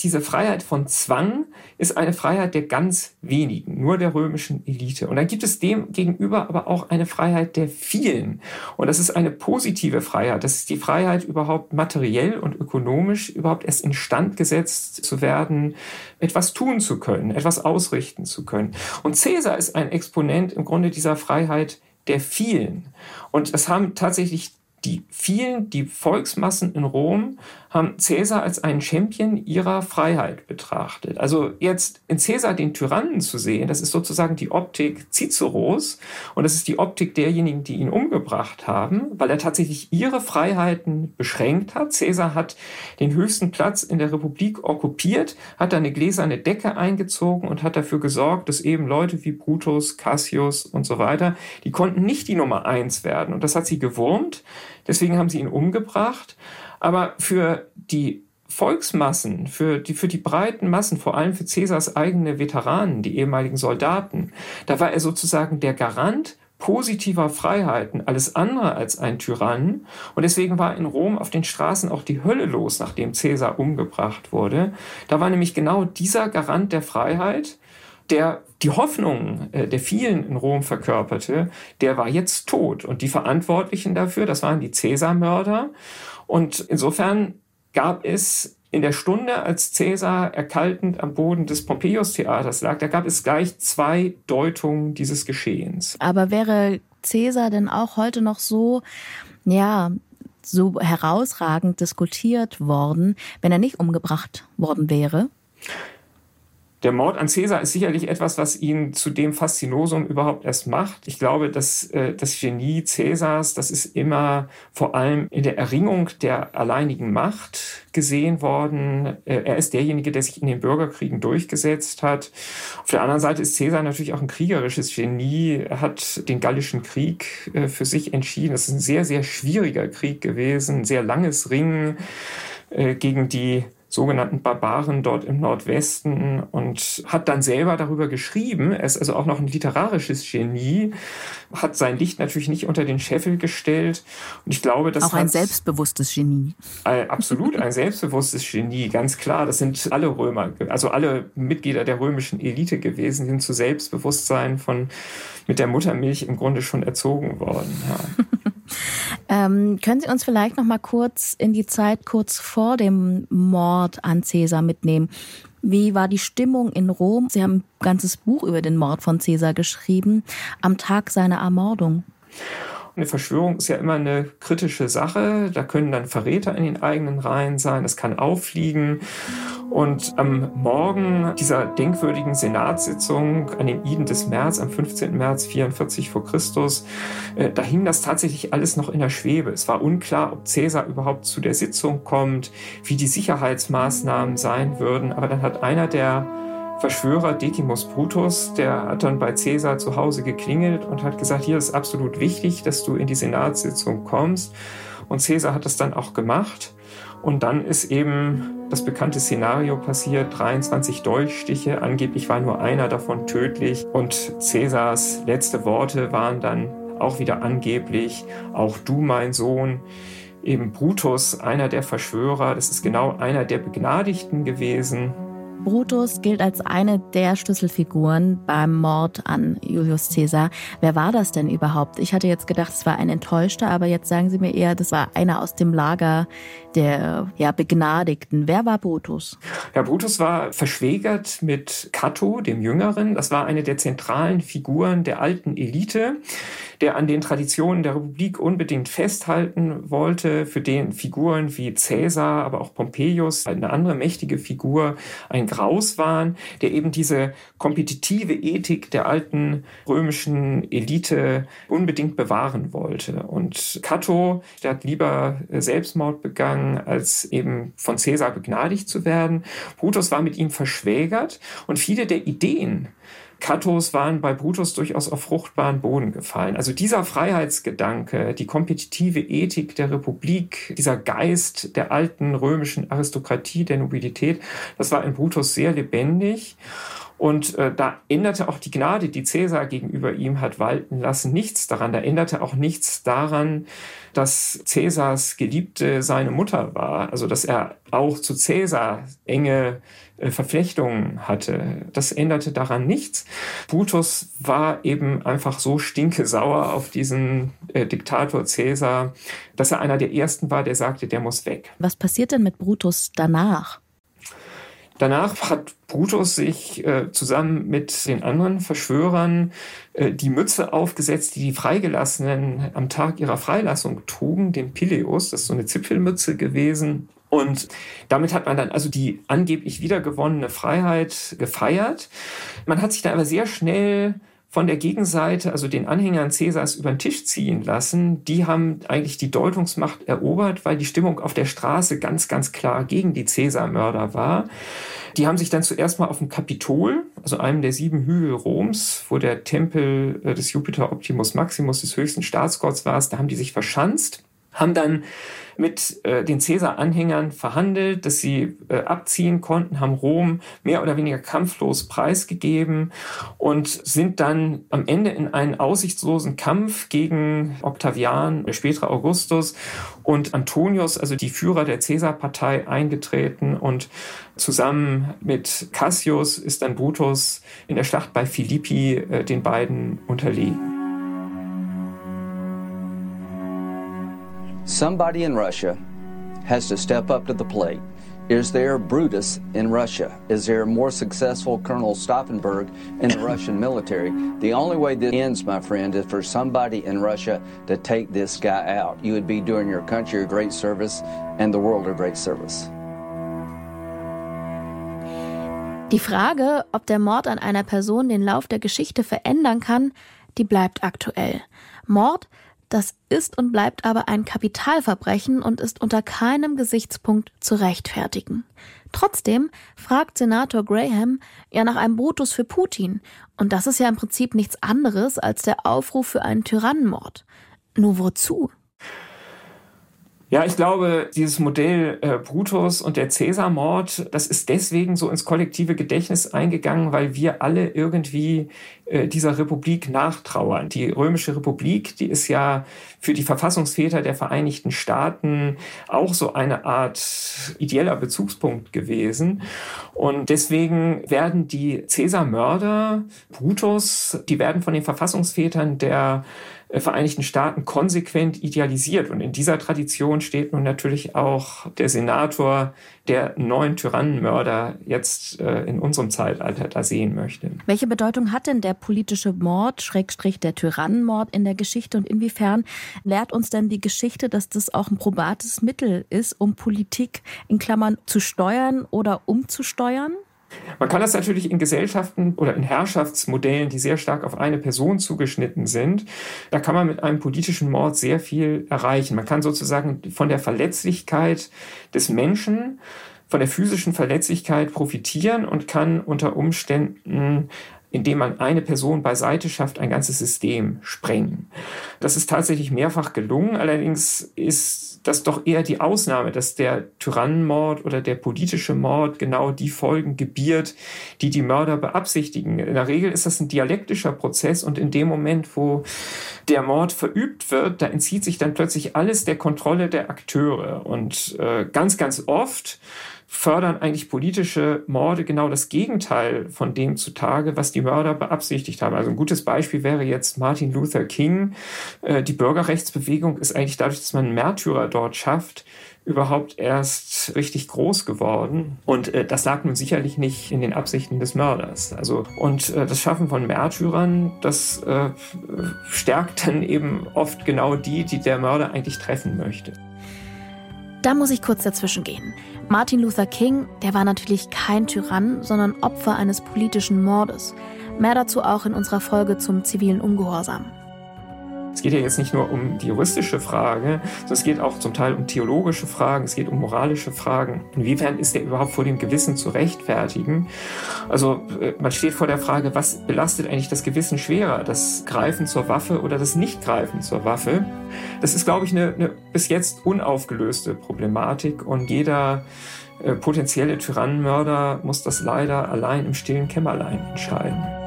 Diese Freiheit von Zwang ist eine Freiheit der ganz wenigen, nur der römischen Elite. Und dann gibt es dem gegenüber aber auch eine Freiheit der vielen. Und das ist eine positive Freiheit. Das ist die Freiheit, überhaupt materiell und ökonomisch überhaupt erst instand gesetzt zu werden, etwas tun zu können, etwas ausrichten zu können. Und Caesar ist ein Exponent im Grunde dieser Freiheit der vielen. Und es haben tatsächlich die vielen, die Volksmassen in Rom haben Caesar als einen Champion ihrer Freiheit betrachtet. Also jetzt in Caesar den Tyrannen zu sehen, das ist sozusagen die Optik Ciceros und das ist die Optik derjenigen, die ihn umgebracht haben, weil er tatsächlich ihre Freiheiten beschränkt hat. Caesar hat den höchsten Platz in der Republik okkupiert, hat da eine gläserne Decke eingezogen und hat dafür gesorgt, dass eben Leute wie Brutus, Cassius und so weiter, die konnten nicht die Nummer eins werden und das hat sie gewurmt. Deswegen haben sie ihn umgebracht. Aber für die Volksmassen, für die, für die breiten Massen, vor allem für Cäsars eigene Veteranen, die ehemaligen Soldaten, da war er sozusagen der Garant positiver Freiheiten, alles andere als ein Tyrann. Und deswegen war in Rom auf den Straßen auch die Hölle los, nachdem Cäsar umgebracht wurde. Da war nämlich genau dieser Garant der Freiheit, der die Hoffnung äh, der vielen in Rom verkörperte, der war jetzt tot. Und die Verantwortlichen dafür, das waren die Cäsarmörder. Und insofern gab es in der Stunde, als Cäsar erkaltend am Boden des Pompeius-Theaters lag, da gab es gleich zwei Deutungen dieses Geschehens. Aber wäre Cäsar denn auch heute noch so, ja, so herausragend diskutiert worden, wenn er nicht umgebracht worden wäre? Der Mord an Caesar ist sicherlich etwas, was ihn zu dem Faszinosum überhaupt erst macht. Ich glaube, dass äh, das Genie Caesars, das ist immer vor allem in der Erringung der alleinigen Macht gesehen worden. Äh, er ist derjenige, der sich in den Bürgerkriegen durchgesetzt hat. Auf der anderen Seite ist Caesar natürlich auch ein kriegerisches Genie. Er hat den Gallischen Krieg äh, für sich entschieden. Das ist ein sehr, sehr schwieriger Krieg gewesen, ein sehr langes Ringen äh, gegen die sogenannten Barbaren dort im Nordwesten und hat dann selber darüber geschrieben. Er ist also auch noch ein literarisches Genie, hat sein Licht natürlich nicht unter den Scheffel gestellt. Und ich glaube, das auch ein selbstbewusstes Genie. Äh, absolut ein selbstbewusstes Genie, ganz klar. Das sind alle Römer, also alle Mitglieder der römischen Elite gewesen, sind zu Selbstbewusstsein von mit der Muttermilch im Grunde schon erzogen worden. Ja. ähm, können Sie uns vielleicht noch mal kurz in die Zeit kurz vor dem Mord an Caesar mitnehmen? Wie war die Stimmung in Rom? Sie haben ein ganzes Buch über den Mord von Caesar geschrieben, am Tag seiner Ermordung. Eine Verschwörung ist ja immer eine kritische Sache. Da können dann Verräter in den eigenen Reihen sein. Das kann auffliegen. Und am Morgen dieser denkwürdigen Senatssitzung an den Iden des März, am 15. März 44 vor Christus, äh, da hing das tatsächlich alles noch in der Schwebe. Es war unklar, ob Caesar überhaupt zu der Sitzung kommt, wie die Sicherheitsmaßnahmen sein würden. Aber dann hat einer der Verschwörer Decimus Brutus, der hat dann bei Caesar zu Hause geklingelt und hat gesagt, hier ist absolut wichtig, dass du in die Senatssitzung kommst. Und Caesar hat das dann auch gemacht. Und dann ist eben das bekannte Szenario passiert, 23 Dolchstiche, angeblich war nur einer davon tödlich und Cäsars letzte Worte waren dann auch wieder angeblich, auch du mein Sohn, eben Brutus, einer der Verschwörer, das ist genau einer der Begnadigten gewesen, Brutus gilt als eine der Schlüsselfiguren beim Mord an Julius Caesar. Wer war das denn überhaupt? Ich hatte jetzt gedacht, es war ein Enttäuschter, aber jetzt sagen Sie mir eher, das war einer aus dem Lager der ja, Begnadigten. Wer war Brutus? Ja, Brutus war verschwägert mit Cato, dem Jüngeren. Das war eine der zentralen Figuren der alten Elite der an den Traditionen der Republik unbedingt festhalten wollte, für den Figuren wie Caesar, aber auch Pompeius, eine andere mächtige Figur, ein Graus waren, der eben diese kompetitive Ethik der alten römischen Elite unbedingt bewahren wollte. Und Cato, der hat lieber Selbstmord begangen, als eben von Caesar begnadigt zu werden. Brutus war mit ihm verschwägert und viele der Ideen, Katos waren bei Brutus durchaus auf fruchtbaren Boden gefallen. Also dieser Freiheitsgedanke, die kompetitive Ethik der Republik, dieser Geist der alten römischen Aristokratie, der Nobilität, das war in Brutus sehr lebendig. Und äh, da änderte auch die Gnade, die Caesar gegenüber ihm hat walten lassen, nichts daran. Da änderte auch nichts daran, dass Caesars Geliebte seine Mutter war. Also dass er auch zu Caesar enge Verflechtungen hatte. Das änderte daran nichts. Brutus war eben einfach so stinkesauer auf diesen äh, Diktator Caesar, dass er einer der ersten war, der sagte, der muss weg. Was passiert denn mit Brutus danach? Danach hat Brutus sich äh, zusammen mit den anderen Verschwörern äh, die Mütze aufgesetzt, die die Freigelassenen am Tag ihrer Freilassung trugen, den Pileus. Das ist so eine Zipfelmütze gewesen. Und damit hat man dann also die angeblich wiedergewonnene Freiheit gefeiert. Man hat sich dann aber sehr schnell von der Gegenseite, also den Anhängern Cäsars, über den Tisch ziehen lassen. Die haben eigentlich die Deutungsmacht erobert, weil die Stimmung auf der Straße ganz, ganz klar gegen die Cäsar-Mörder war. Die haben sich dann zuerst mal auf dem Kapitol, also einem der sieben Hügel Roms, wo der Tempel äh, des Jupiter Optimus Maximus des höchsten Staatsgotts war, da haben die sich verschanzt haben dann mit äh, den Cäsar-Anhängern verhandelt, dass sie äh, abziehen konnten, haben Rom mehr oder weniger kampflos preisgegeben und sind dann am Ende in einen aussichtslosen Kampf gegen Octavian, der spätere Augustus und Antonius, also die Führer der Cäsar-Partei, eingetreten und zusammen mit Cassius ist dann Brutus in der Schlacht bei Philippi äh, den beiden unterlegen. Somebody in Russia has to step up to the plate. Is there Brutus in Russia? Is there a more successful Colonel Stauffenberg in the Russian military? The only way this ends, my friend, is for somebody in Russia to take this guy out. You would be doing your country a great service and the world a great service. Die Frage, ob der Mord an einer Person den Lauf der Geschichte verändern kann, die bleibt aktuell. Mord Das ist und bleibt aber ein Kapitalverbrechen und ist unter keinem Gesichtspunkt zu rechtfertigen. Trotzdem fragt Senator Graham ja nach einem Brutus für Putin. Und das ist ja im Prinzip nichts anderes als der Aufruf für einen Tyrannenmord. Nur wozu? Ja, ich glaube, dieses Modell äh, Brutus und der Cäsar-Mord, das ist deswegen so ins kollektive Gedächtnis eingegangen, weil wir alle irgendwie äh, dieser Republik nachtrauern. Die Römische Republik, die ist ja für die Verfassungsväter der Vereinigten Staaten auch so eine Art ideeller Bezugspunkt gewesen. Und deswegen werden die Cäsar-Mörder, Brutus, die werden von den Verfassungsvätern der Vereinigten Staaten konsequent idealisiert. Und in dieser Tradition steht nun natürlich auch der Senator, der neuen Tyrannenmörder jetzt äh, in unserem Zeitalter da sehen möchte. Welche Bedeutung hat denn der politische Mord, Schrägstrich der Tyrannenmord in der Geschichte und inwiefern lehrt uns denn die Geschichte, dass das auch ein probates Mittel ist, um Politik in Klammern zu steuern oder umzusteuern? Man kann das natürlich in Gesellschaften oder in Herrschaftsmodellen, die sehr stark auf eine Person zugeschnitten sind, da kann man mit einem politischen Mord sehr viel erreichen. Man kann sozusagen von der Verletzlichkeit des Menschen, von der physischen Verletzlichkeit profitieren und kann unter Umständen indem man eine Person beiseite schafft, ein ganzes System sprengen. Das ist tatsächlich mehrfach gelungen. Allerdings ist das doch eher die Ausnahme, dass der Tyrannenmord oder der politische Mord genau die Folgen gebiert, die die Mörder beabsichtigen. In der Regel ist das ein dialektischer Prozess und in dem Moment, wo der Mord verübt wird, da entzieht sich dann plötzlich alles der Kontrolle der Akteure. Und äh, ganz, ganz oft fördern eigentlich politische Morde genau das Gegenteil von dem zutage, was die Mörder beabsichtigt haben. Also ein gutes Beispiel wäre jetzt Martin Luther King. Äh, die Bürgerrechtsbewegung ist eigentlich dadurch, dass man Märtyrer dort schafft, überhaupt erst richtig groß geworden. Und äh, das lag nun sicherlich nicht in den Absichten des Mörders. Also, und äh, das Schaffen von Märtyrern, das stärkt dann eben oft genau die, die der Mörder eigentlich treffen möchte. Da muss ich kurz dazwischen gehen. Martin Luther King, der war natürlich kein Tyrann, sondern Opfer eines politischen Mordes. Mehr dazu auch in unserer Folge zum zivilen Ungehorsam. Es geht ja jetzt nicht nur um die juristische Frage, sondern es geht auch zum Teil um theologische Fragen, es geht um moralische Fragen. Inwiefern ist er überhaupt vor dem Gewissen zu rechtfertigen? Also äh, man steht vor der Frage, was belastet eigentlich das Gewissen schwerer? Das Greifen zur Waffe oder das Nichtgreifen zur Waffe? Das ist, glaube ich, eine, eine bis jetzt unaufgelöste Problematik und jeder äh, potenzielle Tyrannenmörder muss das leider allein im stillen Kämmerlein entscheiden.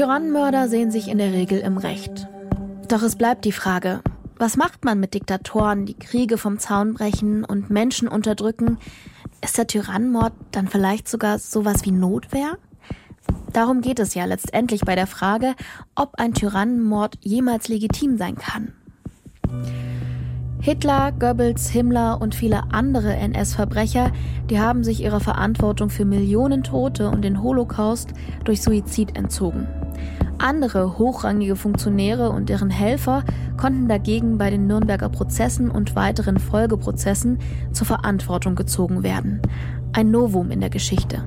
Tyrannenmörder sehen sich in der Regel im Recht. Doch es bleibt die Frage, was macht man mit Diktatoren, die Kriege vom Zaun brechen und Menschen unterdrücken? Ist der Tyrannenmord dann vielleicht sogar sowas wie Notwehr? Darum geht es ja letztendlich bei der Frage, ob ein Tyrannenmord jemals legitim sein kann. Hitler, Goebbels, Himmler und viele andere NS-Verbrecher, die haben sich ihrer Verantwortung für Millionen Tote und den Holocaust durch Suizid entzogen. Andere hochrangige Funktionäre und deren Helfer konnten dagegen bei den Nürnberger Prozessen und weiteren Folgeprozessen zur Verantwortung gezogen werden. Ein Novum in der Geschichte.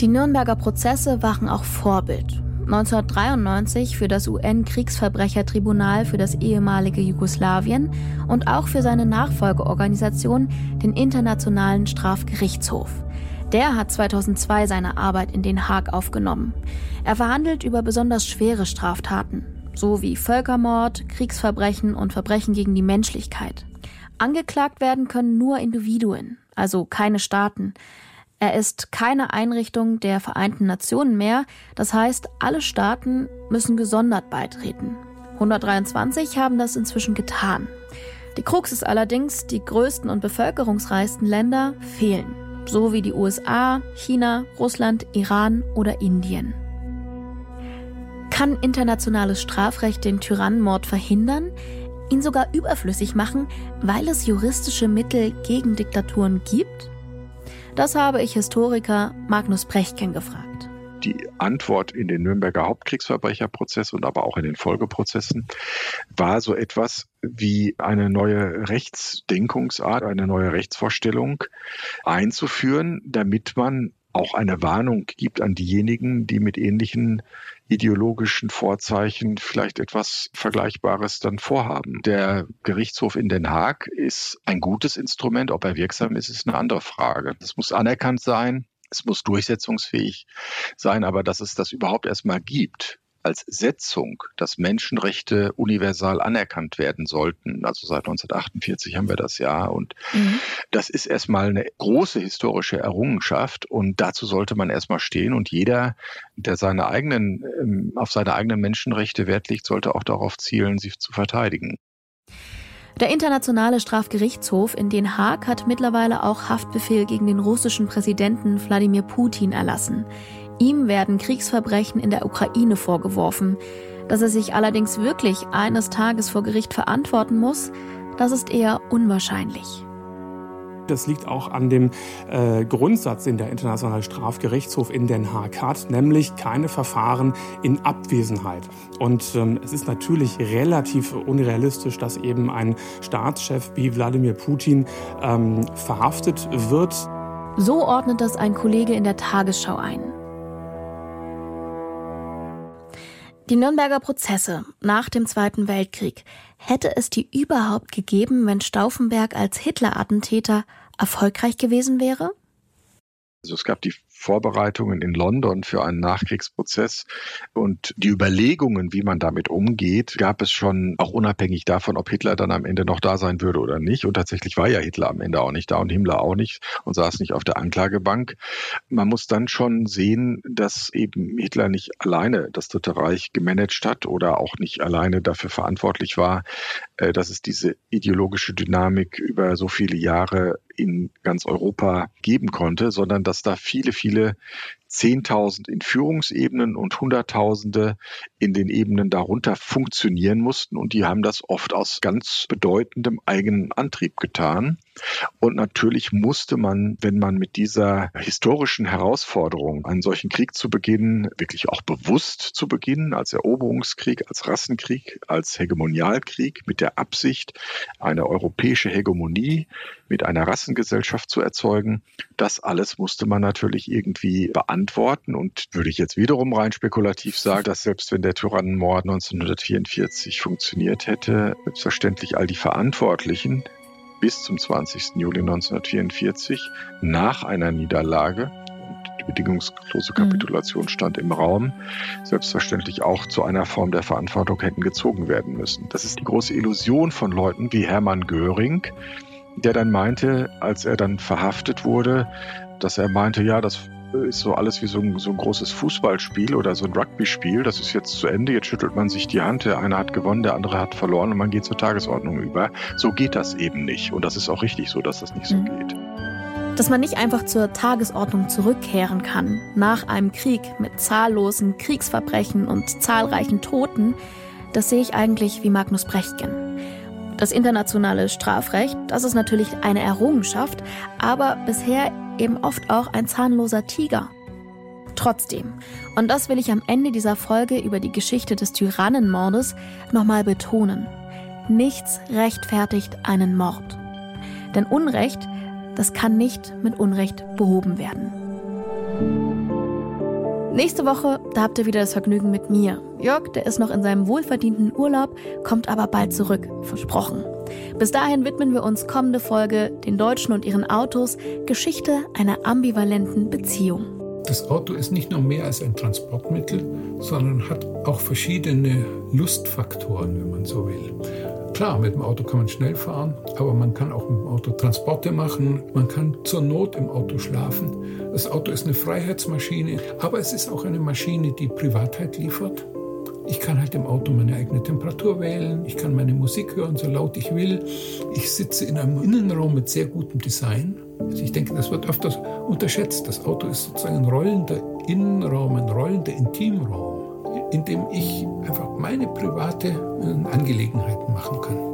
Die Nürnberger Prozesse waren auch Vorbild 1993 für das UN-Kriegsverbrechertribunal für das ehemalige Jugoslawien und auch für seine Nachfolgeorganisation, den Internationalen Strafgerichtshof. Der hat 2002 seine Arbeit in Den Haag aufgenommen. Er verhandelt über besonders schwere Straftaten, so wie Völkermord, Kriegsverbrechen und Verbrechen gegen die Menschlichkeit. Angeklagt werden können nur Individuen, also keine Staaten. Er ist keine Einrichtung der Vereinten Nationen mehr, das heißt, alle Staaten müssen gesondert beitreten. 123 haben das inzwischen getan. Die Krux ist allerdings, die größten und bevölkerungsreichsten Länder fehlen, so wie die USA, China, Russland, Iran oder Indien. Kann internationales Strafrecht den Tyrannenmord verhindern, ihn sogar überflüssig machen, weil es juristische Mittel gegen Diktaturen gibt? Das habe ich Historiker Magnus Brechtken gefragt. Die Antwort in den Nürnberger Hauptkriegsverbrecherprozess und aber auch in den Folgeprozessen war so etwas wie eine neue Rechtsdenkungsart, eine neue Rechtsvorstellung einzuführen, damit man auch eine Warnung gibt an diejenigen, die mit ähnlichen ideologischen Vorzeichen vielleicht etwas Vergleichbares dann vorhaben. Der Gerichtshof in Den Haag ist ein gutes Instrument. Ob er wirksam ist, ist eine andere Frage. Es muss anerkannt sein. Es muss durchsetzungsfähig sein, aber dass es das überhaupt erstmal gibt, als Setzung, dass Menschenrechte universal anerkannt werden sollten. Also seit 1948 haben wir das ja. Und mhm. das ist erstmal eine große historische Errungenschaft. Und dazu sollte man erstmal stehen. Und jeder, der seine eigenen, ähm, auf seine eigenen Menschenrechte Wert legt, sollte auch darauf zielen, sie zu verteidigen. Der Internationale Strafgerichtshof in Den Haag hat mittlerweile auch Haftbefehl gegen den russischen Präsidenten Wladimir Putin erlassen. Ihm werden Kriegsverbrechen in der Ukraine vorgeworfen. Dass er sich allerdings wirklich eines Tages vor Gericht verantworten muss, das ist eher unwahrscheinlich. Das liegt auch an dem äh, Grundsatz, den der Internationale Strafgerichtshof in Den Haag hat, nämlich keine Verfahren in Abwesenheit. Und ähm, es ist natürlich relativ unrealistisch, dass eben ein Staatschef wie Wladimir Putin ähm, verhaftet wird. So ordnet das ein Kollege in der Tagesschau ein. Die Nürnberger Prozesse nach dem Zweiten Weltkrieg, hätte es die überhaupt gegeben, wenn Stauffenberg als Hitler-Attentäter erfolgreich gewesen wäre? Also es gab die Vorbereitungen in London für einen Nachkriegsprozess und die Überlegungen, wie man damit umgeht, gab es schon auch unabhängig davon, ob Hitler dann am Ende noch da sein würde oder nicht. Und tatsächlich war ja Hitler am Ende auch nicht da und Himmler auch nicht und saß nicht auf der Anklagebank. Man muss dann schon sehen, dass eben Hitler nicht alleine das Dritte Reich gemanagt hat oder auch nicht alleine dafür verantwortlich war, dass es diese ideologische Dynamik über so viele Jahre in ganz Europa geben konnte, sondern dass da viele, viele Zehntausend in Führungsebenen und Hunderttausende in den Ebenen darunter funktionieren mussten. Und die haben das oft aus ganz bedeutendem eigenen Antrieb getan. Und natürlich musste man, wenn man mit dieser historischen Herausforderung, einen solchen Krieg zu beginnen, wirklich auch bewusst zu beginnen, als Eroberungskrieg, als Rassenkrieg, als Hegemonialkrieg, mit der Absicht, eine europäische Hegemonie mit einer Rassengesellschaft zu erzeugen, das alles musste man natürlich irgendwie beantworten antworten. Und würde ich jetzt wiederum rein spekulativ sagen, dass selbst wenn der Tyrannenmord 1944 funktioniert hätte, selbstverständlich all die Verantwortlichen bis zum 20. Juli 1944 nach einer Niederlage die bedingungslose Kapitulation mhm. stand im Raum, selbstverständlich auch zu einer Form der Verantwortung hätten gezogen werden müssen. Das ist die große Illusion von Leuten wie Hermann Göring, der dann meinte, als er dann verhaftet wurde, dass er meinte, ja, das ist so alles wie so ein, so ein großes Fußballspiel oder so ein Rugby-Spiel. Das ist jetzt zu Ende, jetzt schüttelt man sich die Hand, der eine hat gewonnen, der andere hat verloren und man geht zur Tagesordnung über. So geht das eben nicht. Und das ist auch richtig so, dass das nicht so mhm. geht. Dass man nicht einfach zur Tagesordnung zurückkehren kann, nach einem Krieg mit zahllosen Kriegsverbrechen und zahlreichen Toten, das sehe ich eigentlich wie Magnus Brechtgen. Das internationale Strafrecht, das ist natürlich eine Errungenschaft, aber bisher eben oft auch ein zahnloser Tiger. Trotzdem, und das will ich am Ende dieser Folge über die Geschichte des Tyrannenmordes nochmal betonen, nichts rechtfertigt einen Mord. Denn Unrecht, das kann nicht mit Unrecht behoben werden. Nächste Woche, da habt ihr wieder das Vergnügen mit mir. Jörg, der ist noch in seinem wohlverdienten Urlaub, kommt aber bald zurück, versprochen. Bis dahin widmen wir uns kommende Folge den Deutschen und ihren Autos, Geschichte einer ambivalenten Beziehung. Das Auto ist nicht nur mehr als ein Transportmittel, sondern hat auch verschiedene Lustfaktoren, wenn man so will. Klar, mit dem Auto kann man schnell fahren, aber man kann auch mit dem Auto Transporte machen. Man kann zur Not im Auto schlafen. Das Auto ist eine Freiheitsmaschine, aber es ist auch eine Maschine, die Privatheit liefert. Ich kann halt im Auto meine eigene Temperatur wählen, ich kann meine Musik hören, so laut ich will. Ich sitze in einem Innenraum mit sehr gutem Design. Also ich denke, das wird öfters unterschätzt. Das Auto ist sozusagen ein rollender Innenraum, ein rollender Intimraum, in dem ich einfach meine private äh, Angelegenheiten machen kann.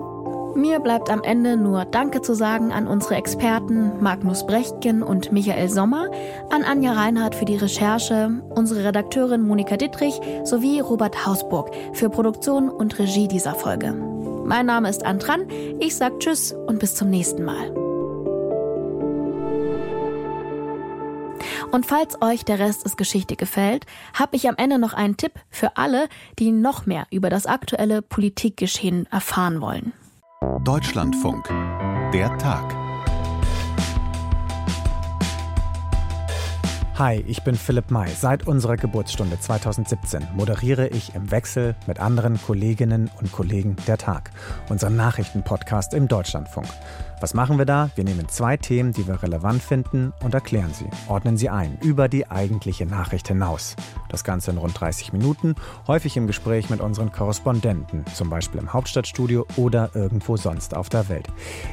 Mir bleibt am Ende nur Danke zu sagen an unsere Experten Magnus Brechtgen und Michael Sommer, an Anja Reinhardt für die Recherche, unsere Redakteurin Monika Dittrich sowie Robert Hausburg für Produktion und Regie dieser Folge. Mein Name ist Antran, ich sag Tschüss und bis zum nächsten Mal. Und falls euch der Rest des Geschichte gefällt, habe ich am Ende noch einen Tipp für alle, die noch mehr über das aktuelle Politikgeschehen erfahren wollen. Deutschlandfunk. Der Tag. Hi, ich bin Philipp May. Seit unserer Geburtsstunde 2017 moderiere ich im Wechsel mit anderen Kolleginnen und Kollegen der Tag, unseren Nachrichtenpodcast im Deutschlandfunk. Was machen wir da? Wir nehmen zwei Themen, die wir relevant finden und erklären sie, ordnen sie ein, über die eigentliche Nachricht hinaus. Das Ganze in rund 30 Minuten, häufig im Gespräch mit unseren Korrespondenten, zum Beispiel im Hauptstadtstudio oder irgendwo sonst auf der Welt.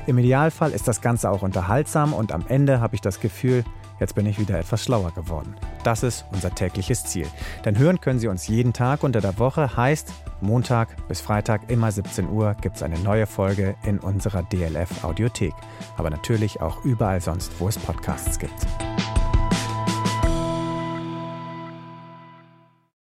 Im Idealfall ist das Ganze auch unterhaltsam und am Ende habe ich das Gefühl, Jetzt bin ich wieder etwas schlauer geworden. Das ist unser tägliches Ziel. Denn hören können Sie uns jeden Tag unter der Woche, heißt Montag bis Freitag immer 17 Uhr gibt es eine neue Folge in unserer DLF Audiothek. Aber natürlich auch überall sonst, wo es Podcasts gibt.